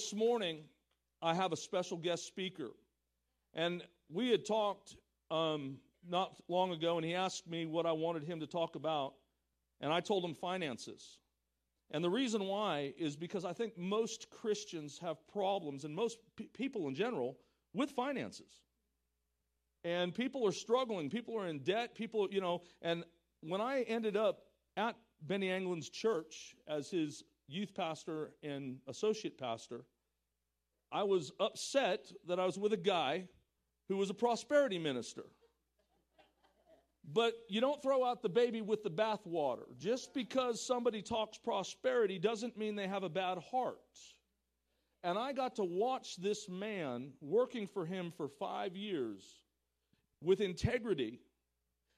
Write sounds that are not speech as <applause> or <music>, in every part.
this morning, I have a special guest speaker. And we had talked um, not long ago, and he asked me what I wanted him to talk about. And I told him finances. And the reason why is because I think most Christians have problems, and most pe- people in general, with finances. And people are struggling. People are in debt. People, you know, and when I ended up at Benny Anglin's church as his youth pastor and associate pastor, I was upset that I was with a guy who was a prosperity minister. But you don't throw out the baby with the bathwater. Just because somebody talks prosperity doesn't mean they have a bad heart. And I got to watch this man working for him for five years with integrity,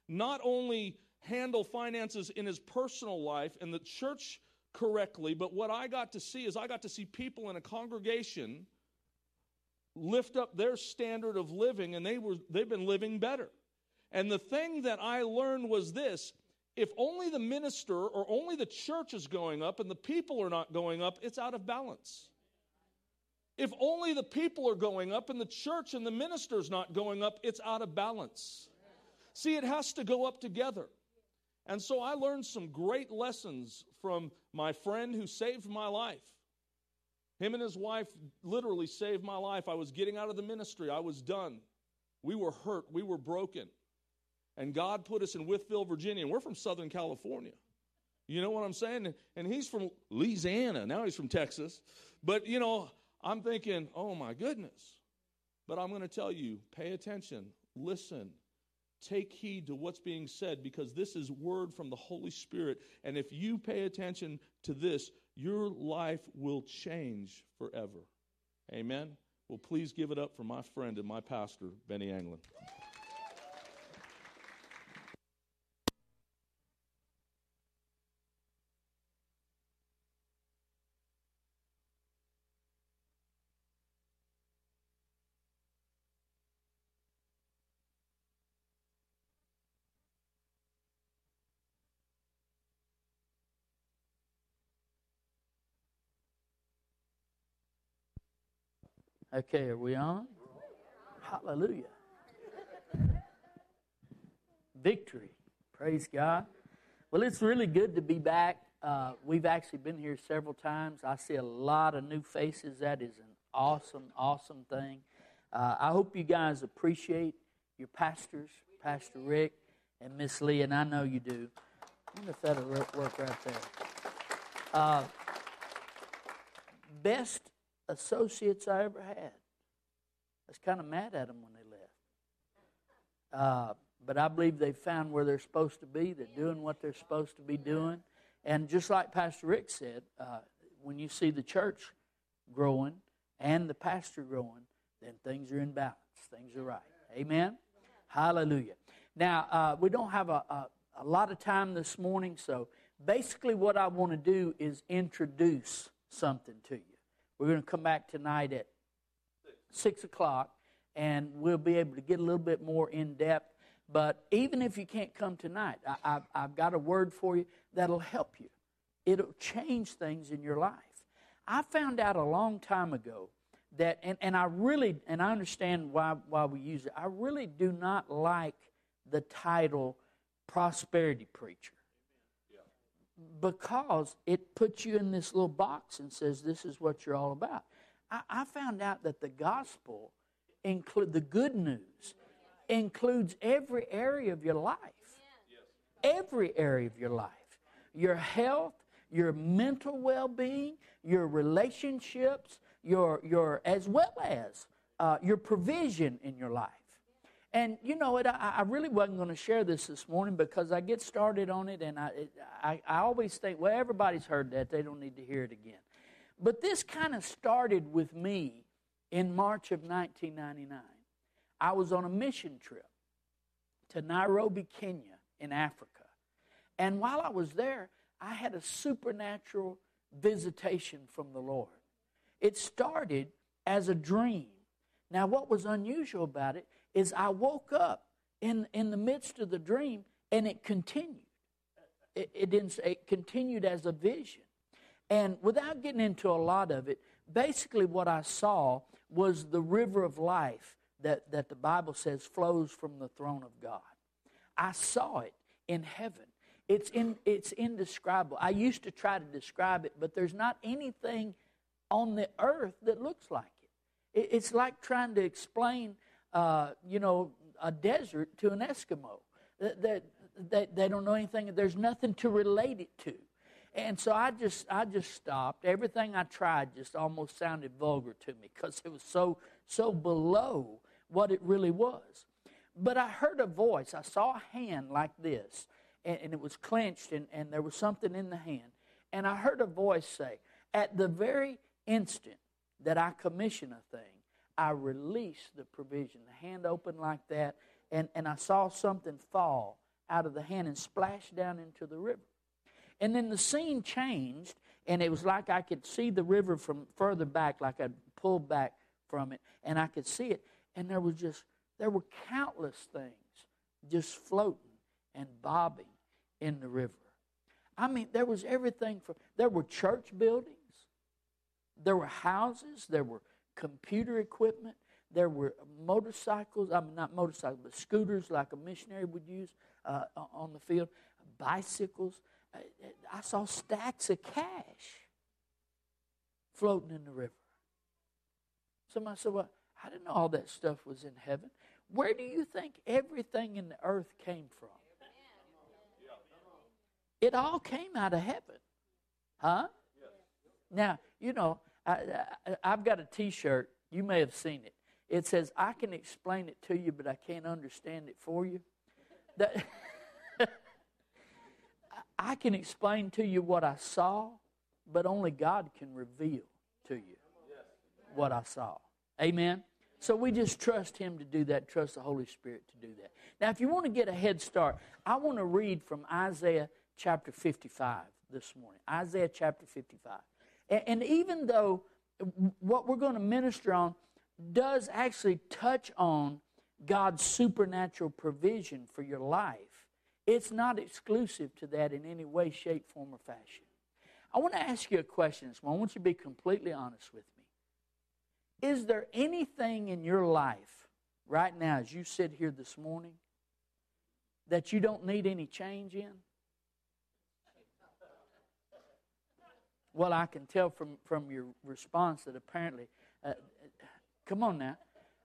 not only handle finances in his personal life and the church correctly, but what I got to see is I got to see people in a congregation lift up their standard of living and they were they've been living better. And the thing that I learned was this if only the minister or only the church is going up and the people are not going up, it's out of balance. If only the people are going up and the church and the minister's not going up, it's out of balance. See, it has to go up together. And so I learned some great lessons from my friend who saved my life. Him and his wife literally saved my life. I was getting out of the ministry, I was done. We were hurt, we were broken. And God put us in Wytheville, Virginia, and we're from Southern California. You know what I'm saying? And he's from Louisiana. Now he's from Texas. But, you know, I'm thinking, oh my goodness. But I'm going to tell you pay attention, listen, take heed to what's being said because this is word from the Holy Spirit. And if you pay attention to this, your life will change forever. Amen. Well, please give it up for my friend and my pastor, Benny Anglin. Okay, are we on? Hallelujah. Victory. Praise God. Well, it's really good to be back. Uh, we've actually been here several times. I see a lot of new faces. That is an awesome, awesome thing. Uh, I hope you guys appreciate your pastors, Pastor Rick and Miss Lee, and I know you do. I wonder if that'll work right there. Uh, best associates I ever had. I was kind of mad at them when they left. Uh, but I believe they've found where they're supposed to be. They're doing what they're supposed to be doing. And just like Pastor Rick said, uh, when you see the church growing and the pastor growing, then things are in balance. Things are right. Amen? Hallelujah. Now, uh, we don't have a, a, a lot of time this morning, so basically what I want to do is introduce something to you. We're going to come back tonight at 6 o'clock, and we'll be able to get a little bit more in depth. But even if you can't come tonight, I, have got a word for you that'll help you. It'll change things in your life. I found out a long time ago that, and, and I really, and I understand why, why we use it, I really do not like the title prosperity preacher because it puts you in this little box and says this is what you're all about. I, I found out that the gospel include the good news includes every area of your life. Every area of your life. Your health, your mental well-being, your relationships, your your as well as uh, your provision in your life. And you know it, I, I really wasn't going to share this this morning because I get started on it and I, it, I, I always think, well, everybody's heard that. They don't need to hear it again. But this kind of started with me in March of 1999. I was on a mission trip to Nairobi, Kenya, in Africa. And while I was there, I had a supernatural visitation from the Lord. It started as a dream. Now, what was unusual about it is I woke up in, in the midst of the dream and it continued. It, it didn't it continued as a vision. And without getting into a lot of it, basically, what I saw was the river of life that, that the Bible says flows from the throne of God. I saw it in heaven. It's, in, it's indescribable. I used to try to describe it, but there's not anything on the earth that looks like it. it it's like trying to explain, uh, you know, a desert to an Eskimo. That, that, they don't know anything. There's nothing to relate it to. And so I just I just stopped. Everything I tried just almost sounded vulgar to me because it was so so below what it really was. But I heard a voice. I saw a hand like this, and, and it was clenched, and, and there was something in the hand. And I heard a voice say, At the very instant that I commission a thing, I release the provision. The hand opened like that, and, and I saw something fall out of the hand and splash down into the river. And then the scene changed, and it was like I could see the river from further back, like I'd pulled back from it, and I could see it. And there was just, there were countless things just floating and bobbing in the river. I mean, there was everything from, there were church buildings, there were houses, there were computer equipment, there were motorcycles, I mean, not motorcycles, but scooters like a missionary would use uh, on the field, bicycles. I saw stacks of cash floating in the river. Somebody said, Well, I didn't know all that stuff was in heaven. Where do you think everything in the earth came from? It all came out of heaven. Huh? Now, you know, I, have got a t shirt. You may have seen it. It says, I can explain it to you, but I can't understand it for you. That. <laughs> I can explain to you what I saw, but only God can reveal to you what I saw. Amen? So we just trust Him to do that, trust the Holy Spirit to do that. Now, if you want to get a head start, I want to read from Isaiah chapter 55 this morning. Isaiah chapter 55. And, even though what we're going to minister on does actually touch on God's supernatural provision for your life, it's not exclusive to that in any way, shape, form, or fashion. I want to ask you a question this morning. I want you to be completely honest with me. Is there anything in your life right now, as you sit here this morning, that you don't need any change in? Well, I can tell from, from your response that apparently, uh, come on now.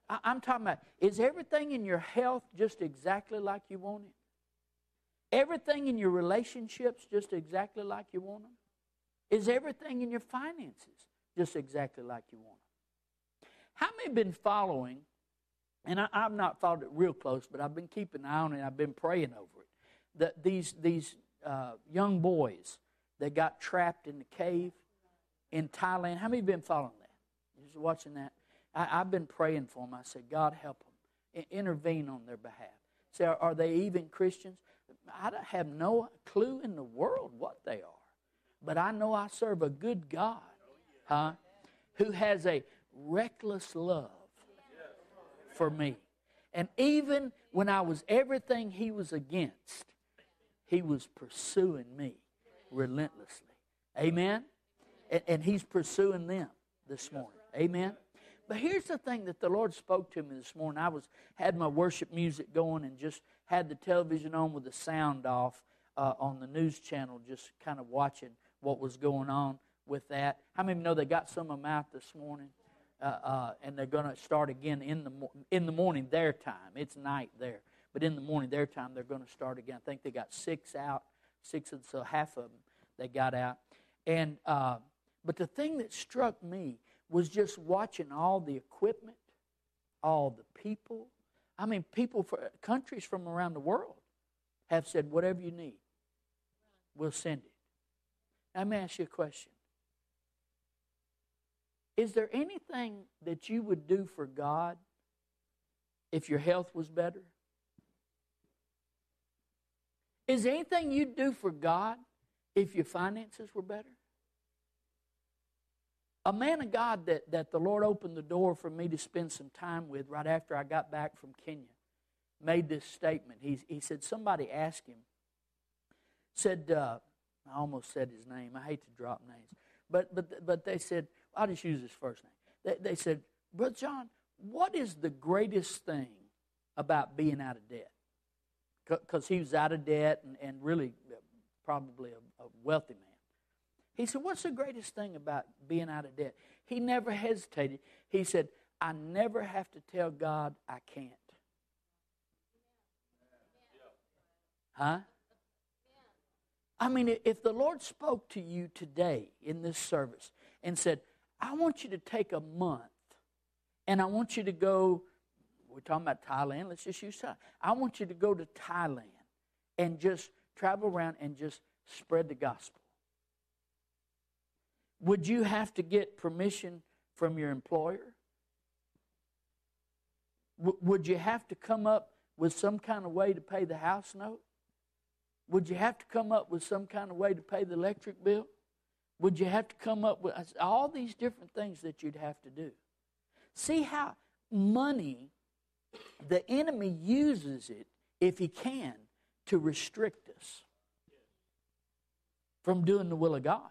I, I'm talking about, is everything in your health just exactly like you want it? Everything in your relationships just exactly like you want them? Is everything in your finances just exactly like you want them? How many have been following, and I, have not followed it real close, but I've been keeping an eye on it, I've been praying over it, that these, these uh, young boys that got trapped in the cave in Thailand, how many been following that? Just watching that? I, have been praying for them. I said, God help them, intervene on their behalf. Say, are, are they even Christians? I have no clue in the world what they are. But I know I serve a good God, huh? Who has a reckless love for me. And even when I was everything he was against, he was pursuing me relentlessly. Amen? And, and he's pursuing them this morning. Amen? But here's the thing that the Lord spoke to me this morning. I was had my worship music going and just had the television on with the sound off uh, on the news channel, just kind of watching what was going on with that. How many know they got some of them out this morning? Uh, uh, and they're going to start again in the in the morning their time. It's night there, but in the morning their time they're going to start again. I think they got six out, six of so half of them they got out. And uh, but the thing that struck me was just watching all the equipment, all the people, I mean, people for countries from around the world have said, whatever you need, we'll send it. Now, let me ask you a question. Is there anything that you would do for God if your health was better? Is there anything you'd do for God if your finances were better? a man of God that, that the Lord opened the door for me to spend some time with right after I got back from Kenya made this statement. He, he said, Somebody asked him, said, uh, I almost said his name. I hate to drop names. But, but, but they said, I'll just use his first name. They, they said, Brother John, what is the greatest thing about being out of debt? Because he was out of debt and, and really probably a, a wealthy man. He said, What's the greatest thing about being out of debt? He never hesitated. He said, I never have to tell God I can't. Huh? I mean, if the Lord spoke to you today in this service and said, I want you to take a month and I want you to go, we're talking about Thailand, let's just use Thailand. I want you to go to Thailand and just travel around and just spread the gospel. Would you have to get permission from your employer? Would you have to come up with some kind of way to pay the house note? Would you have to come up with some kind of way to pay the electric bill? Would you have to come up with all these different things that you'd have to do? See how money, the enemy uses it, if he can, to restrict us from doing the will of God.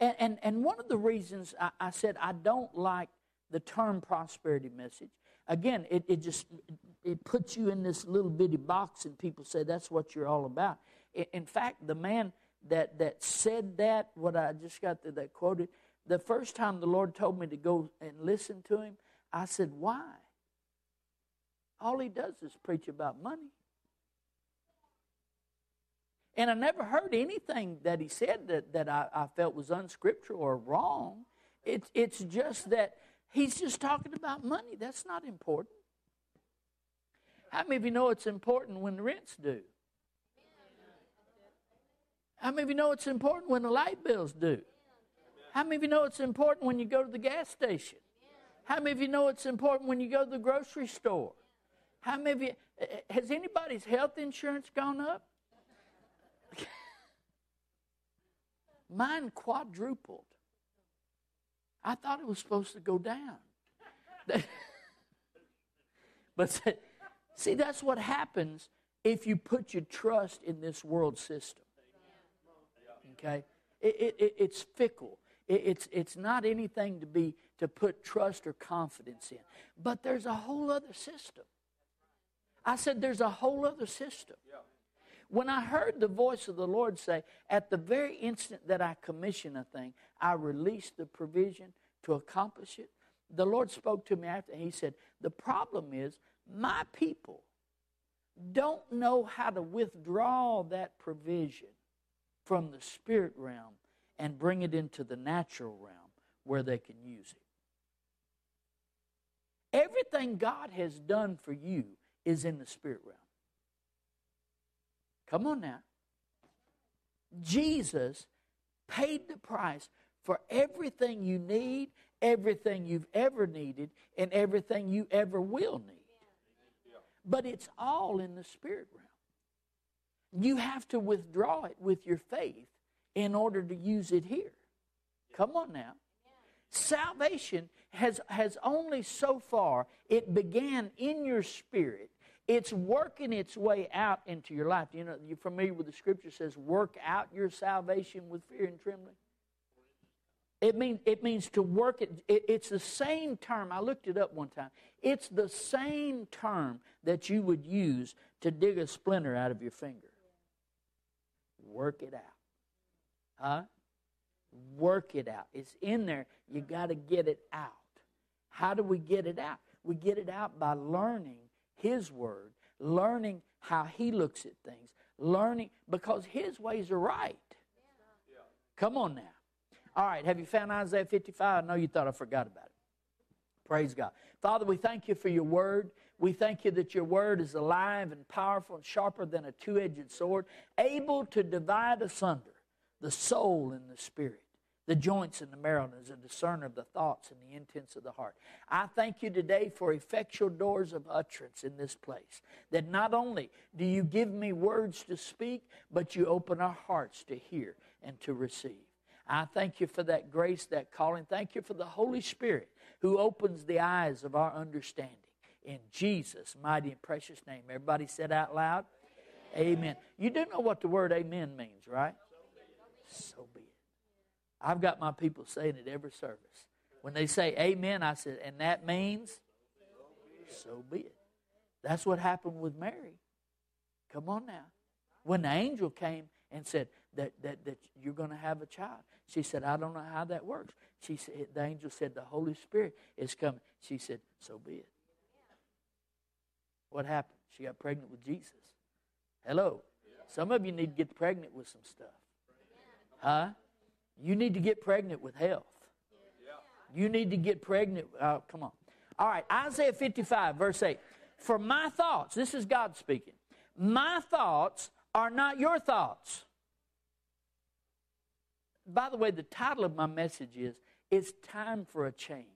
And, and, and one of the reasons I, I said I don't like the term prosperity message, again, it, it just it puts you in this little bitty box, and people say that's what you're all about. In fact, the man that that said that, what I just got that, that quoted, the first time the Lord told me to go and listen to him, I said, "Why?" All he does is preach about money. And I never heard anything that he said that, that I, I felt was unscriptural or wrong. It's, it's just that he's just talking about money. That's not important. How many of you know it's important when the rent's due? How many of you know it's important when the light bills due? How many of you know it's important when you go to the gas station? How many of you know it's important when you go to the grocery store? How many eh, eh, has anybody's health insurance gone up? <laughs> Mine quadrupled. I thought it was supposed to go down. <laughs> but see, that's what happens if you put your trust in this world system. Okay? It, it, it's fickle. It, it's, it's not anything to be to put trust or confidence in. But there's a whole other system. I said there's a whole other system. When I heard the voice of the Lord say, at the very instant that I commission a thing, I release the provision to accomplish it, the Lord spoke to me after, and He said, The problem is, my people don't know how to withdraw that provision from the spirit realm and bring it into the natural realm where they can use it. Everything God has done for you is in the spirit realm. Come on now. Jesus paid the price for everything you need, everything you've ever needed, and everything you ever will need. But it's all in the spirit realm. You have to withdraw it with your faith in order to use it here. Come on now. Salvation has, has only so far, it began in your spirit it's working its way out into your life. You know, you're familiar with the scripture says, work out your salvation with fear and trembling. It means, it means to work it, it. It's the same term. I looked it up one time. It's the same term that you would use to dig a splinter out of your finger. Work it out. Huh? Work it out. It's in there. You got to get it out. How do we get it out? We get it out by learning his Word, learning how He looks at things, learning because His ways are right. Come on now. All right, have you found Isaiah 55? I know you thought I forgot about it. Praise God. Father, we thank you for your word. We thank you that your word is alive and powerful and sharper than a two edged sword, able to divide asunder the soul and the spirit the joints and the marrow, is a discerner of the thoughts and the intents of the heart. I thank you today for effectual doors of utterance in this place. That not only do you give me words to speak, but you open our hearts to hear and to receive. I thank you for that grace, that calling. Thank you for the Holy Spirit who opens the eyes of our understanding. In Jesus' mighty and precious name. Everybody said out loud, Amen. amen. You do know what the word amen means, right? So be it. So be it. I've got my people saying it every service. When they say amen, I said, and that means so be it. That's what happened with Mary. Come on now. When the angel came and said that, that, that you're going to have a child, she said, I don't know how that works. She said, the angel said, the Holy Spirit is coming. She said, so be it. What happened? She got pregnant with Jesus. Hello. Some of you need to get pregnant with some stuff. Huh? You need to get pregnant with health. You need to get pregnant. Uh, come on. All right, Isaiah 55, verse 8. For my thoughts, this is God speaking, my thoughts are not your thoughts. By the way, the title of my message is It's Time for a Change.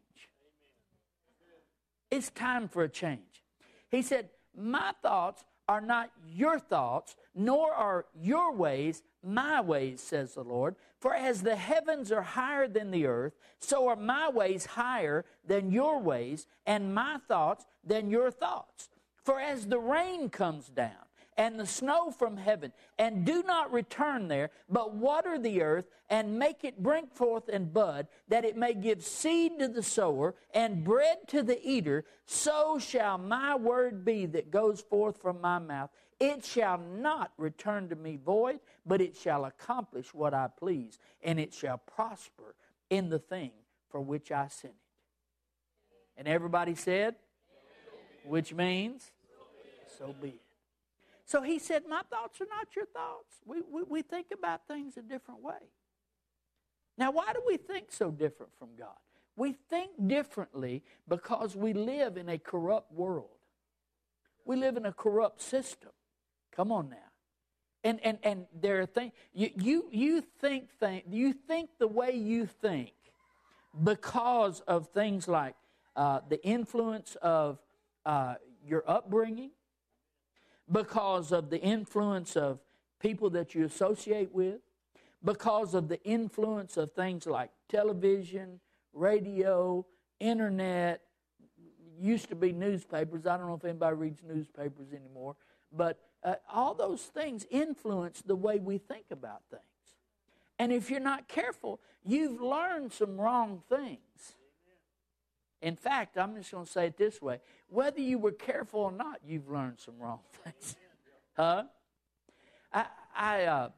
It's time for a change. He said, My thoughts are not your thoughts, nor are your ways my ways, says the Lord. For as the heavens are higher than the earth, so are my ways higher than your ways, and my thoughts than your thoughts. For as the rain comes down, and the snow from heaven, and do not return there, but water the earth, and make it bring forth and bud, that it may give seed to the sower, and bread to the eater, so shall my word be that goes forth from my mouth. It shall not return to me void, but it shall accomplish what I please, and it shall prosper in the thing for which I sent it. And everybody said, which means, so be it. He said, My thoughts are not your thoughts. We, we, we think about things a different way. Now, why do we think so different from God? We think differently because we live in a corrupt world. We live in a corrupt system. Come on now. And and and there are things you you you think think you think the way you think because of things like uh, the influence of uh, your upbringing, because of the influence of people that you associate with, because of the influence of things like television, radio, internet, used to be newspapers. I don't know if anybody reads newspapers anymore, but uh, all those things influence the way we think about things. And if you're not careful, you've learned some wrong things. In fact, I'm just going to say it this way whether you were careful or not, you've learned some wrong <laughs> things. huh? I, I, uh,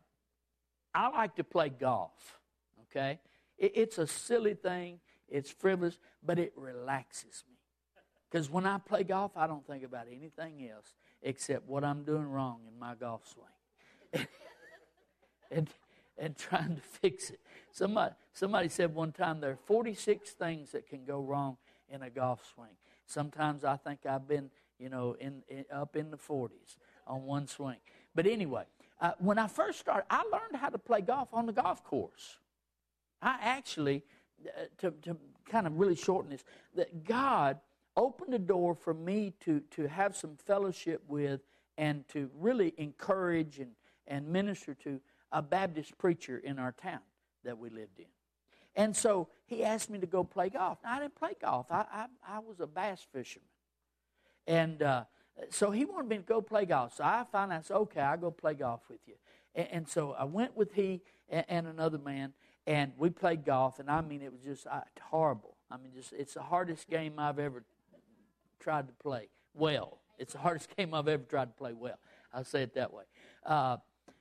I like to play golf, okay? It, it's a silly thing, it's frivolous, but it relaxes me. Because when I play golf, I don't think about anything else except what I'm doing wrong in my golf swing. <laughs> and, and trying to fix it. Somebody, somebody said one time there are 46 things that can go wrong in a golf swing. Sometimes I think I've been, you know, in, in up in the 40s on one swing. But anyway, uh, when I first started, I learned how to play golf on the golf course. I actually, uh, to, to kind of really shorten this, that God opened the door for me to, to have some fellowship with and to really encourage and, and minister to a Baptist preacher in our town that we lived in. And so he asked me to go play golf. Now, I didn't play golf, I, I, I was a bass fisherman. And uh, so he wanted me to go play golf. So I said, okay, I'll go play golf with you. And, and so I went with he and, and, another man, and we played golf. And I mean, it was just uh, horrible. I mean, just it's the hardest game I've ever tried to play well. It's the hardest <laughs> game I've ever tried to play well. I'll say it that way. Uh,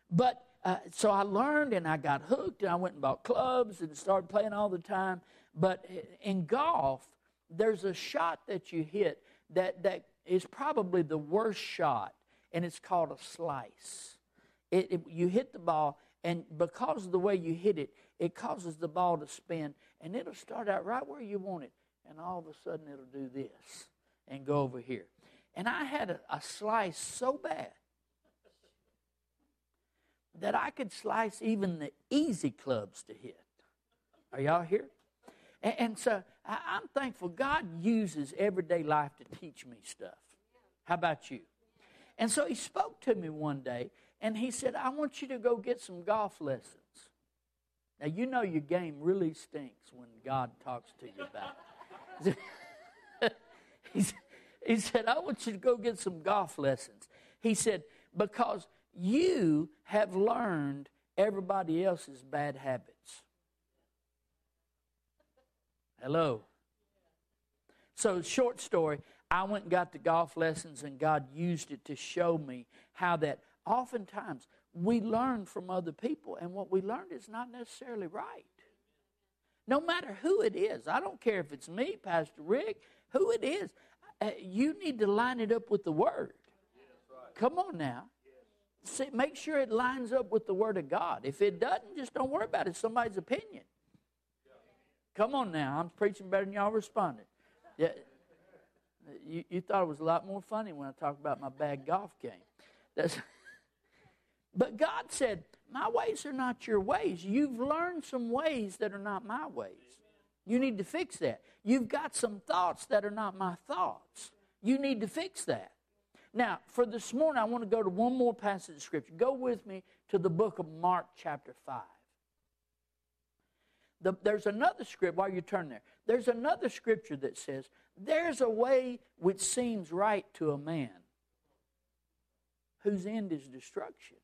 but uh, so I learned and I got hooked and I went and bought clubs and started playing all the time. But in golf, there's a shot that you hit that, that is probably the worst shot, and it's called a slice. It, it, you hit the ball, and because of the way you hit it, it causes the ball to spin, and it'll start out right where you want it, and all of a sudden it'll do this and go over here. And I had a, a slice so bad that I could slice even the easy clubs to hit. Are y'all here? And, and so I, I'm thankful God uses everyday life to teach me stuff. How about you? And so he spoke to me one day and he said, I want you to go get some golf lessons. Now, you know your game really stinks when God talks to you about it. <laughs> he, he said, I want you to go get some golf lessons. He said, because you have learned everybody else's bad habits. Hello. So, short story I went and got the golf lessons, and God used it to show me how that oftentimes we learn from other people, and what we learned is not necessarily right. No matter who it is, I don't care if it's me, Pastor Rick, who it is, uh, you need to line it up with the Word. Come on now. See, make sure it lines up with the Word of God. If it doesn't, just don't worry about it. It's somebody's opinion. Come on now. I'm preaching better than y'all responded. Yeah. You, you thought it was a lot more funny when I talked about my bad golf game. That's, <laughs> but God said, My ways are not your ways. You've learned some ways that are not my ways. You need to fix that. You've got some thoughts that are not my thoughts. You need to fix that. Now, for this morning, I want to go to one more passage of Scripture. Go with me to the book of Mark, chapter 5. The, there's another script, while you turn there, there's another scripture that says, There's a way which seems right to a man whose end is destruction.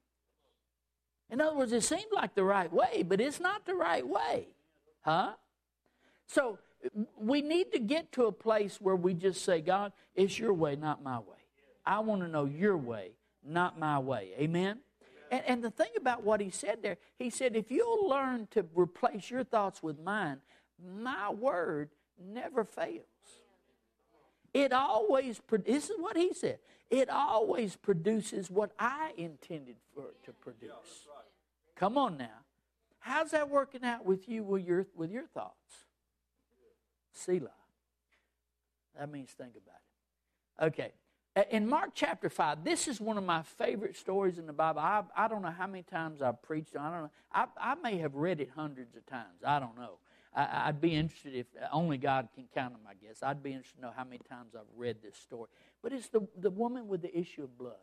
In other words, it seems like the right way, but it's not the right way. Huh? So we need to get to a place where we just say, God, it's your way, not my way. I want to know your way, not my way. Amen? And, and the thing about what he said there, he said, if you'll learn to replace your thoughts with mine, my word never fails. It always, this is what he said, it always produces what I intended for it to produce. Come on now. How's that working out with you with your, with your thoughts? Selah. That means think about it. Okay. In Mark chapter 5, this is one of my favorite stories in the Bible. I, I don't know how many times I've preached I don't know. I, I may have read it hundreds of times. I don't know. I, would be interested if only God can count them, I guess. I'd be interested to know how many times I've read this story. But it's the, the woman with the issue of blood.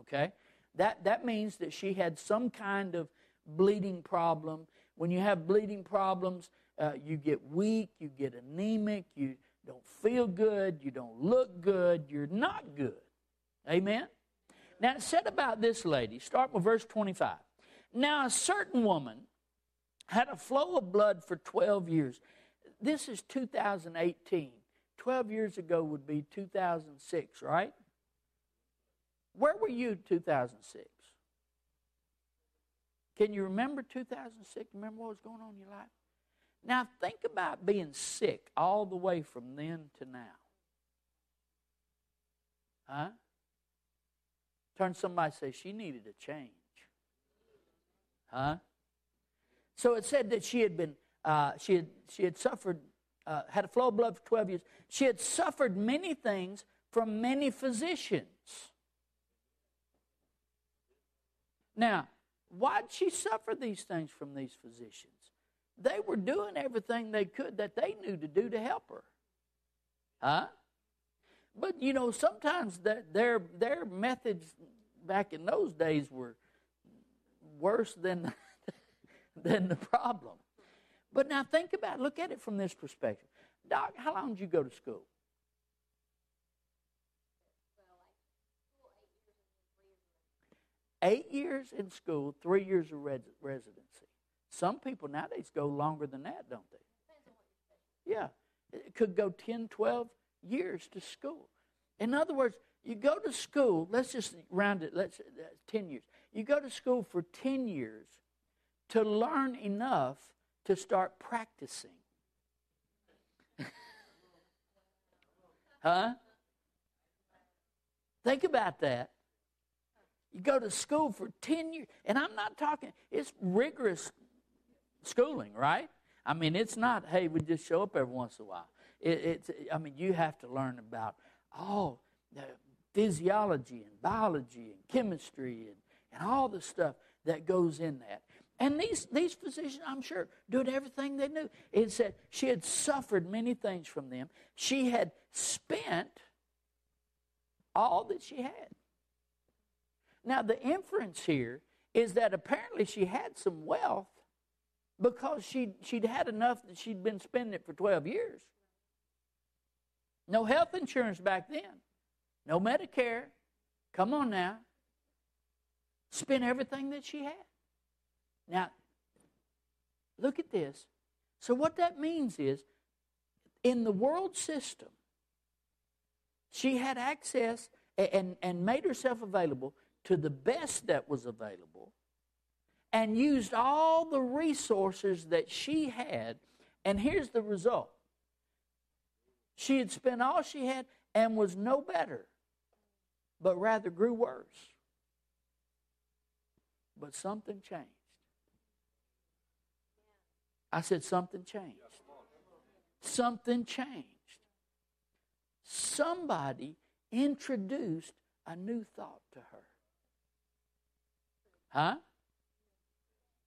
Okay? That, that means that she had some kind of bleeding problem. When you have bleeding problems, uh, you get weak, you get anemic, you don't feel good, you don't look good, you're not good. Amen? Now, it said about this lady, start with verse 25. Now, a certain woman had a flow of blood for 12 years. This is 2018. 12 years ago would be 2006, right? Where were you 2006? Can you remember 2006? Remember what was going on in your life? Now, think about being sick all the way from then to now. Huh? Turn somebody say, she needed a change. Huh? So it said that she had been, uh, she, had, she had suffered, uh, had a flow of blood for 12 years. She had suffered many things from many physicians. Now, why did she suffer these things from these physicians? They were doing everything they could that they knew to do to help her. Huh? But you know, sometimes that their their methods back in those days were worse than <laughs> than the problem. But now think about it, look at it from this perspective. Doc, how long did you go to school? Eight years in school, three years of residency. Some people nowadays go longer than that, don't they? Yeah. It could go 10, 12 years to school. In other words, you go to school, let's just round it, let's uh, 10 years. You go to school for 10 years to learn enough to start practicing. <laughs> huh? Think about that. You go to school for 10 years, and I'm not talking, it's rigorous schooling, right? I mean, it's not, hey, we just show up every once in a while. It, it's, I mean, you have to learn about all the physiology and biology and chemistry and, and all the stuff that goes in that. And these, these physicians, I'm sure, did everything they knew. It said she had suffered many things from them. She had spent all that she had. Now, the inference here is that apparently she had some wealth because she'd, she'd had enough that she'd been spending it for 12 years. No health insurance back then, no Medicare. Come on now. Spent everything that she had. Now, look at this. So, what that means is, in the world system, she had access and, and made herself available to the best that was available and used all the resources that she had. And here's the result she had spent all she had and was no better, but rather grew worse. But something changed. I said, something changed. Something changed. Somebody introduced a new thought to her. Huh?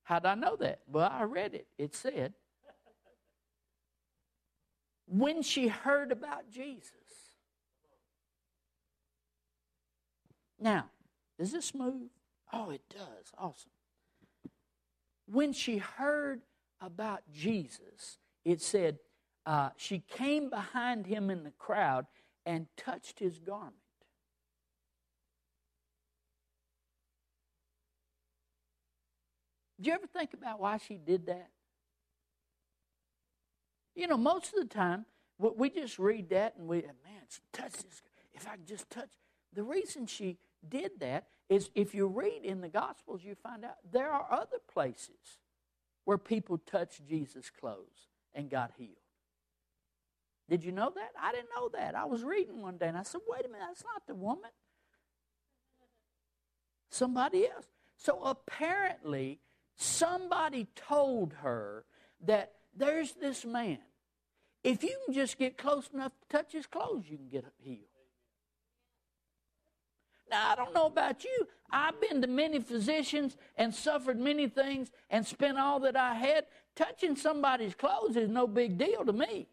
How'd I know that? Well, I read it. It said, when she heard about Jesus. Now, does this move? Oh, it does. Awesome. When she heard about Jesus, it said, uh, she came behind him in the crowd and touched his garment. Did you ever think about why she did that? You know, most of the time, we just read that and we, man, touch this. If I just touch. The reason she did that is if you read in the Gospels, you find out there are other places where people touched Jesus' clothes and got healed. Did you know that? I didn't know that. I was reading one day and I said, wait a minute, that's not the woman. Somebody else. So apparently, somebody told her that there's this man. If you can just get close enough to touch his clothes, you can get healed. Now, I don't know about you. I've been to many physicians and suffered many things and spent all that I had. Touching somebody's clothes is no big deal to me.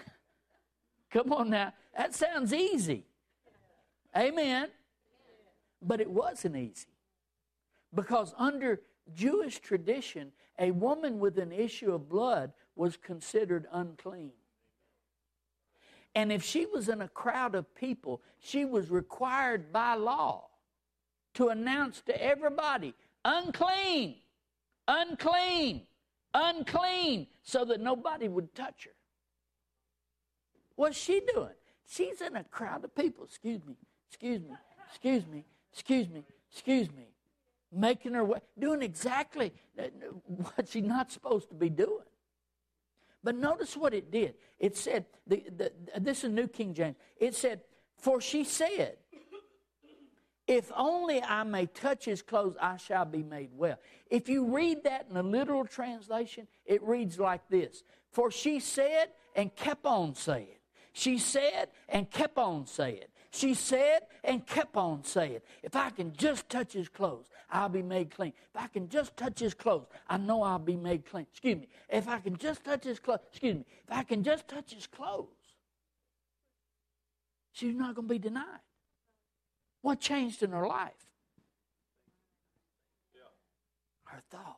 <laughs> Come on now. That sounds easy. Amen. But it wasn't easy. Because under Jewish tradition, a woman with an issue of blood was considered unclean. And if she was in a crowd of people, she was required by law to announce to everybody, unclean, unclean, unclean, so that nobody would touch her. What's she doing? She's in a crowd of people. Excuse me, excuse me, excuse me, excuse me, excuse me. Making her way, doing exactly what she's not supposed to be doing. But notice what it did. It said, the, the, this is New King James. It said, For she said, If only I may touch his clothes, I shall be made well. If you read that in a literal translation, it reads like this For she said and kept on saying. She said and kept on saying. She said and kept on saying, If I can just touch his clothes, I'll be made clean. If I can just touch his clothes, I know I'll be made clean. Excuse me. If I can just touch his clothes, excuse me. If I can just touch his clothes, she's not going to be denied. What changed in her life? Her thought.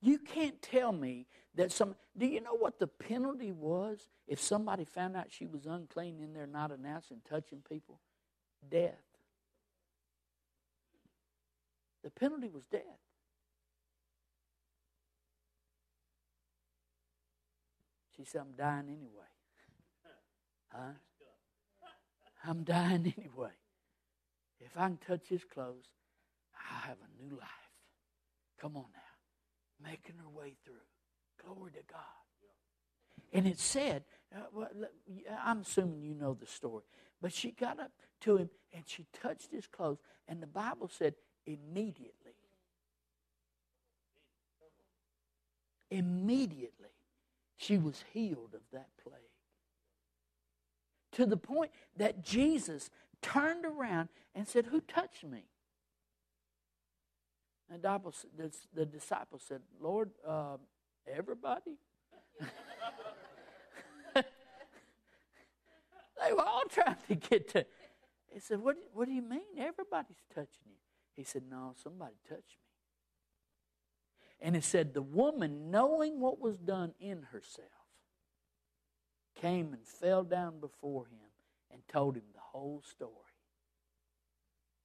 You can't tell me that some. Do you know what the penalty was if somebody found out she was unclean in there, not announcing, touching people? Death. The penalty was death. She said, I'm dying anyway. <laughs> Huh? I'm dying anyway. If I can touch his clothes, I have a new life. Come on now. Making her way through. Glory to God. And it said, uh, well, I'm assuming you know the story, but she got up to him and she touched his clothes, and the Bible said immediately. Immediately, she was healed of that plague. To the point that Jesus turned around and said, Who touched me? And the disciple said, Lord, uh, everybody? <laughs> they were all trying to get to. He said, what, what do you mean? Everybody's touching you. He said, No, somebody touched me. And it said, The woman, knowing what was done in herself, came and fell down before him and told him the whole story.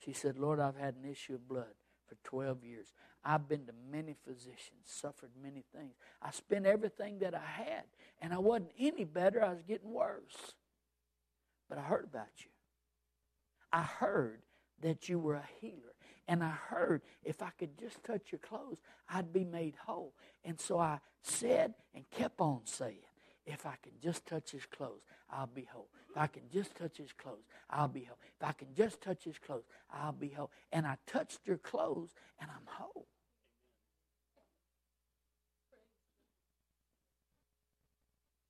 She said, Lord, I've had an issue of blood for 12 years. I've been to many physicians, suffered many things. I spent everything that I had, and I wasn't any better. I was getting worse. But I heard about you. I heard that you were a healer. And I heard if I could just touch your clothes, I'd be made whole. And so I said and kept on saying, if I can just touch his clothes, I'll be whole. If I can just touch his clothes, I'll be whole. If I can just touch his clothes, I'll be whole. And I touched your clothes and I'm whole.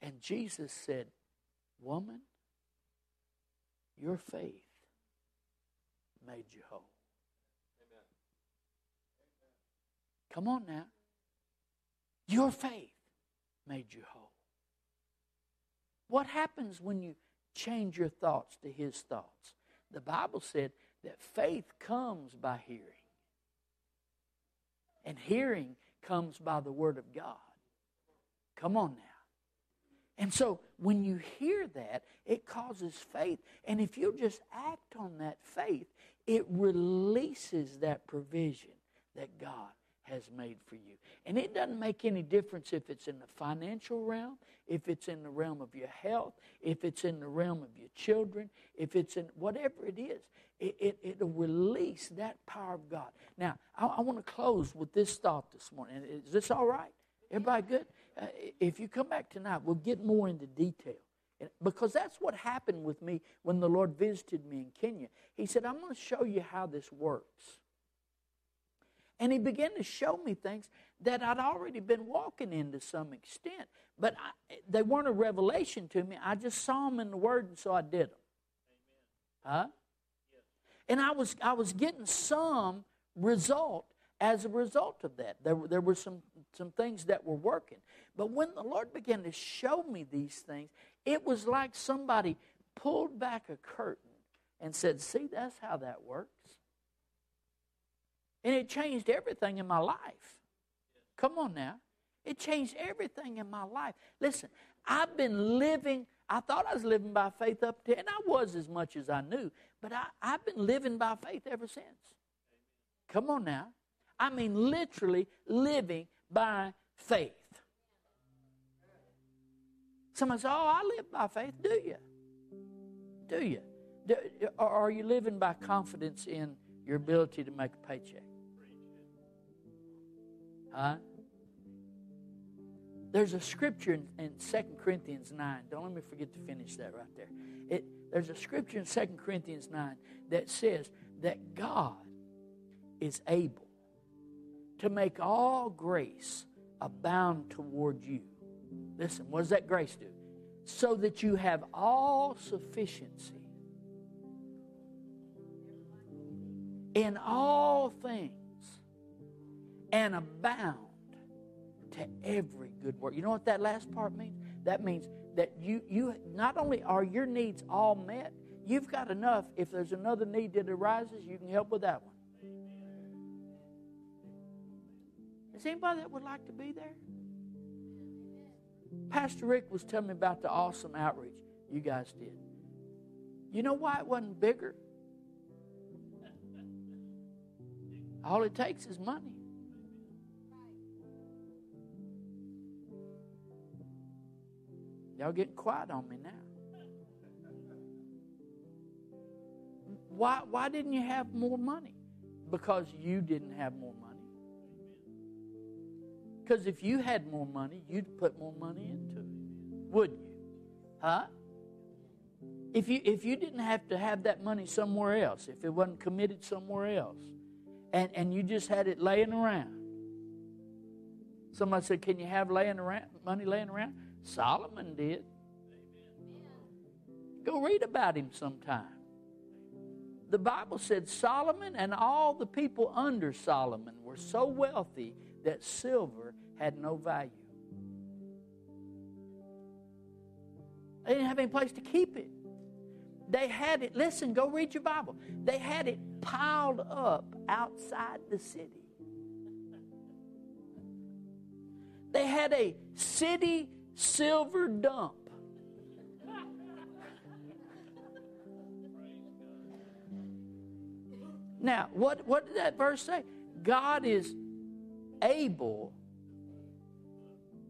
And Jesus said, Woman, your faith made you whole. Amen. Come on now. Your faith made you whole. What happens when you change your thoughts to His thoughts? The Bible said that faith comes by hearing, and hearing comes by the Word of God. Come on now. And so when you hear that, it causes faith. And if you just act on that faith, it releases that provision that God has made for you. And it doesn't make any difference if it's in the financial realm, if it's in the realm of your health, if it's in the realm of your children, if it's in whatever it is. It, it, it'll release that power of God. Now, I, I want to close with this thought this morning. Is this all right? Everybody good? Uh, if you come back tonight, we'll get more into detail. Because that's what happened with me when the Lord visited me in Kenya. He said, I'm going to show you how this works. And he began to show me things that I'd already been walking in to some extent. But I, they weren't a revelation to me. I just saw them in the Word, and so I did them. Amen. Huh? Yes. And I was, I was getting some result as a result of that. There, there were some, some things that were working. But when the Lord began to show me these things, it was like somebody pulled back a curtain and said, See, that's how that works. And it changed everything in my life. Come on now. It changed everything in my life. Listen, I've been living, I thought I was living by faith up to, and I was as much as I knew, but I, I've been living by faith ever since. Come on now. I mean, literally living by faith. Somebody says, Oh, I live by faith. Do you? Do you? Do, are you living by confidence in your ability to make a paycheck? Huh? There's a scripture in, in 2 Corinthians 9. Don't let me forget to finish that right there. It, there's a scripture in 2 Corinthians 9 that says that God is able to make all grace abound toward you. Listen, what does that grace do? So that you have all sufficiency in all things and abound to every good work. You know what that last part means? That means that you, you not only are your needs all met, you've got enough. If there's another need that arises, you can help with that one. Is anybody that would like to be there? Pastor Rick was telling me about the awesome outreach you guys did. You know why it wasn't bigger? All it takes is money. Y'all getting quiet on me now. Why, why didn't you have more money? Because you didn't have more money. Because if you had more money, you'd put more money into it, wouldn't you? Huh? If you if you didn't have to have that money somewhere else, if it wasn't committed somewhere else, and, and you just had it laying around. Somebody said, Can you have laying around money laying around? Solomon did. Go read about him sometime. The Bible said Solomon and all the people under Solomon were so wealthy that silver had no value. They didn't have any place to keep it. They had it, listen, go read your Bible. They had it piled up outside the city. They had a city silver dump. Now, what, what did that verse say? God is able.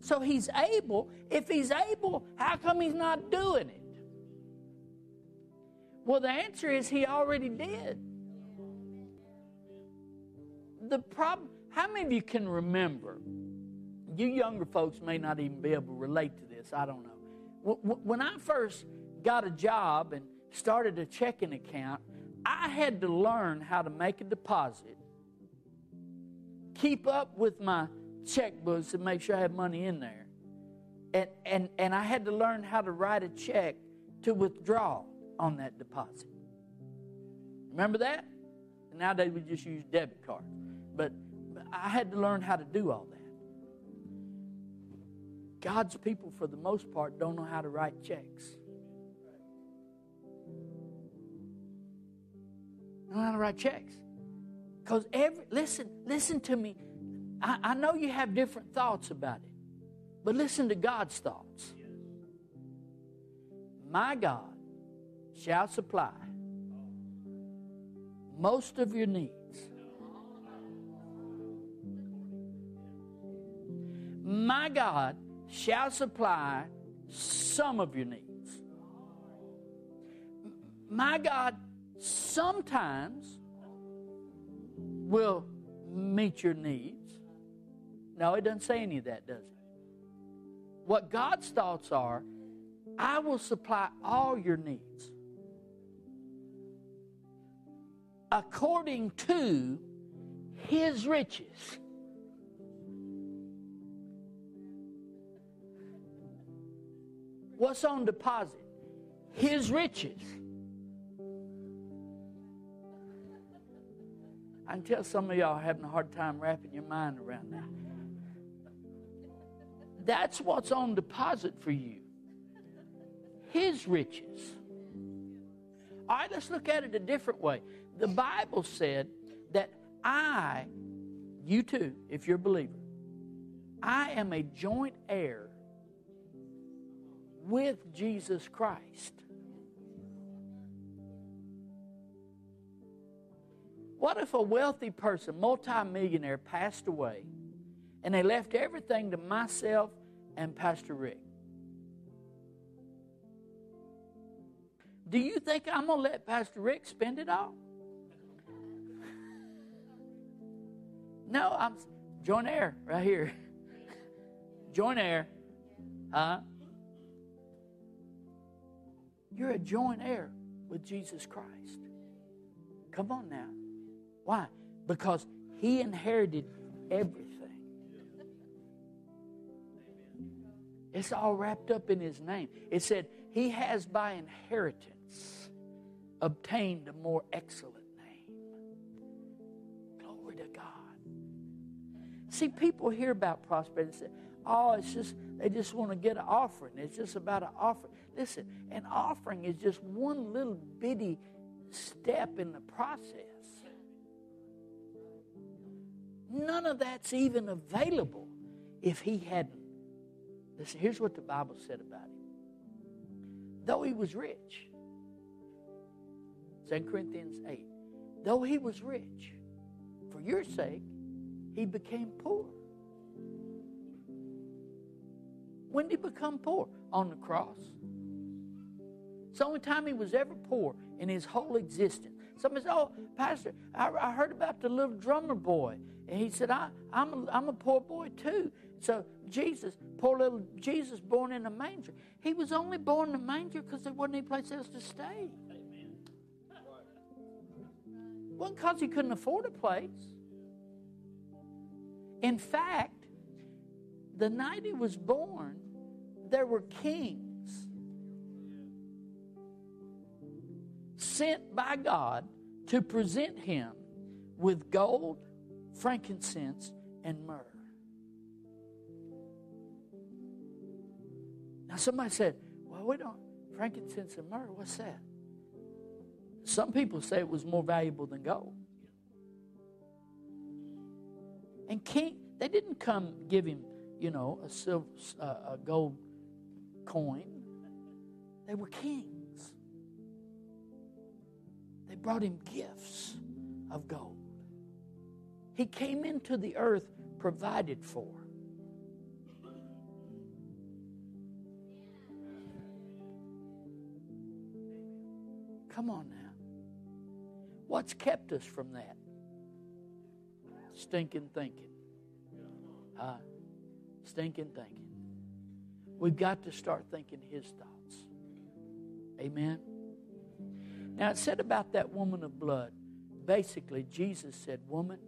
So he's able. If he's able, how come he's not doing it? Well, the answer is he already did. The problem, how many of you can remember? You younger folks may not even be able to relate to this. I don't know. When I first got a job and started a checking account, I had to learn how to make a deposit, keep up with my checkbooks and make sure I had money in there. And, and, and I had to learn how to write a check to withdraw on that deposit. Remember that? Nowadays we just use debit cards. But I had to learn how to do all that. God's people, for the most part, don't know how to write checks. Don't know how to write checks. Because every listen, listen to me. I, I know you have different thoughts about it, but listen to God's thoughts. My God shall supply most of your needs. My God shall supply some of your needs. My God sometimes will meet your needs. No, it doesn't say any of that, does it? What God's thoughts are, I will supply all your needs according to his riches. What's on deposit? His riches. I can tell some of y'all are having a hard time wrapping your mind around that. That's what's on deposit for you. His riches. All right, let's look at it a different way. The Bible said that I, you too, if you're a believer, I am a joint heir with Jesus Christ. What if a wealthy person, multimillionaire, passed away and they left everything to myself and Pastor Rick? Do you think I'm going to let Pastor Rick spend it all? No, I'm joint heir right here. <laughs> joint heir. Huh? You're a joint heir with Jesus Christ. Come on now. Why? Because he inherited everything. It's all wrapped up in his name. It said, He has by inheritance obtained a more excellent name. Glory to God. See, people hear about prosperity and say, Oh, it's just, they just want to get an offering. It's just about an offering. Listen, an offering is just one little bitty step in the process. None of that's even available if he hadn't. Listen, here's what the Bible said about him. Though he was rich, 2 Corinthians 8, though he was rich, for your sake, he became poor. When did he become poor? On the cross. It's the only time he was ever poor in his whole existence. Somebody said, Oh, Pastor, I, I heard about the little drummer boy. And he said, I, I'm, a, I'm a poor boy too. So Jesus, poor little Jesus born in a manger. He was only born in a manger because there wasn't any place else to stay. Amen. Well, because he couldn't afford a place. In fact, the night he was born, there were kings sent by God to present him with gold, frankincense, and myrrh. Now, somebody said, Well, we don't, frankincense and myrrh, what's that? Some people say it was more valuable than gold. And king, they didn't come give him, you know, a silver, uh, a gold coin. They were kings brought him gifts of gold. He came into the earth provided for. Come on now. What's kept us from that? Stinking thinking. Uh, stinking thinking. We've got to start thinking His thoughts. Amen. Now, it said about that woman of blood, basically, Jesus said, Woman,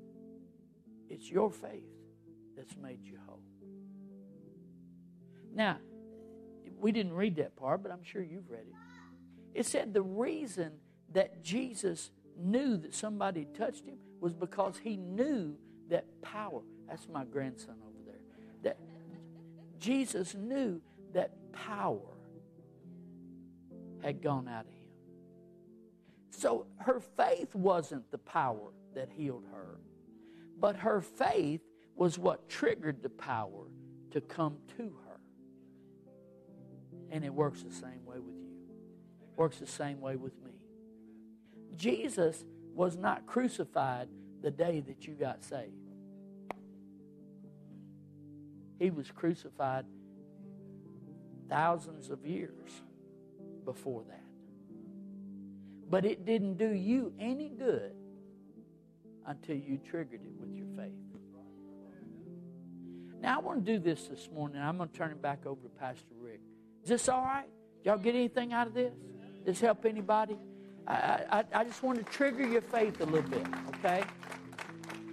it's your faith that's made you whole. Now, we didn't read that part, but I'm sure you've read it. It said the reason that Jesus knew that somebody touched him was because he knew that power. That's my grandson over there. That Jesus knew that power had gone out of him. So her faith wasn't the power that healed her, but her faith was what triggered the power to come to her. And it works the same way with you. Works the same way with me. Jesus was not crucified the day that you got saved. He was crucified thousands of years before that. But it didn't do you any good until you triggered it with your faith. Now, I want to do this this morning. I'm going to turn it back over to Pastor Rick. Is this all right? Y'all get anything out of this? Does this help anybody? I, I, I just want to trigger your faith a little bit, okay?